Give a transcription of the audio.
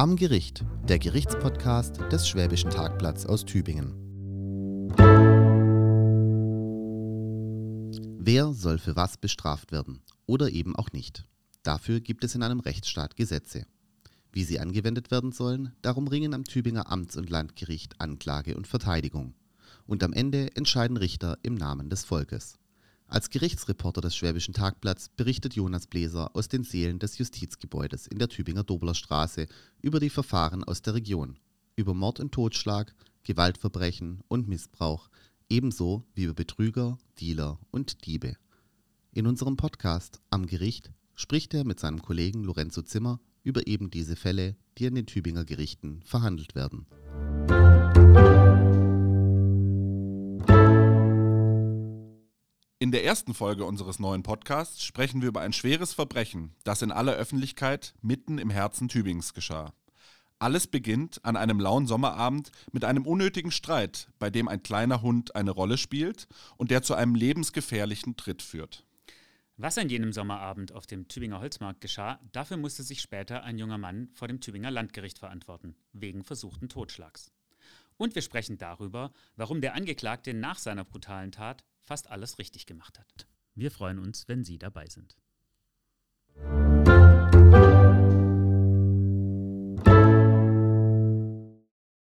Am Gericht, der Gerichtspodcast des Schwäbischen Tagblatts aus Tübingen. Wer soll für was bestraft werden oder eben auch nicht? Dafür gibt es in einem Rechtsstaat Gesetze. Wie sie angewendet werden sollen, darum ringen am Tübinger Amts- und Landgericht Anklage und Verteidigung. Und am Ende entscheiden Richter im Namen des Volkes. Als Gerichtsreporter des Schwäbischen Tagblatts berichtet Jonas Bläser aus den Seelen des Justizgebäudes in der Tübinger Dobler Straße über die Verfahren aus der Region, über Mord und Totschlag, Gewaltverbrechen und Missbrauch, ebenso wie über Betrüger, Dealer und Diebe. In unserem Podcast Am Gericht spricht er mit seinem Kollegen Lorenzo Zimmer über eben diese Fälle, die an den Tübinger Gerichten verhandelt werden. In der ersten Folge unseres neuen Podcasts sprechen wir über ein schweres Verbrechen, das in aller Öffentlichkeit mitten im Herzen Tübingens geschah. Alles beginnt an einem lauen Sommerabend mit einem unnötigen Streit, bei dem ein kleiner Hund eine Rolle spielt und der zu einem lebensgefährlichen Tritt führt. Was an jenem Sommerabend auf dem Tübinger Holzmarkt geschah, dafür musste sich später ein junger Mann vor dem Tübinger Landgericht verantworten, wegen versuchten Totschlags. Und wir sprechen darüber, warum der Angeklagte nach seiner brutalen Tat fast alles richtig gemacht hat. Wir freuen uns, wenn Sie dabei sind.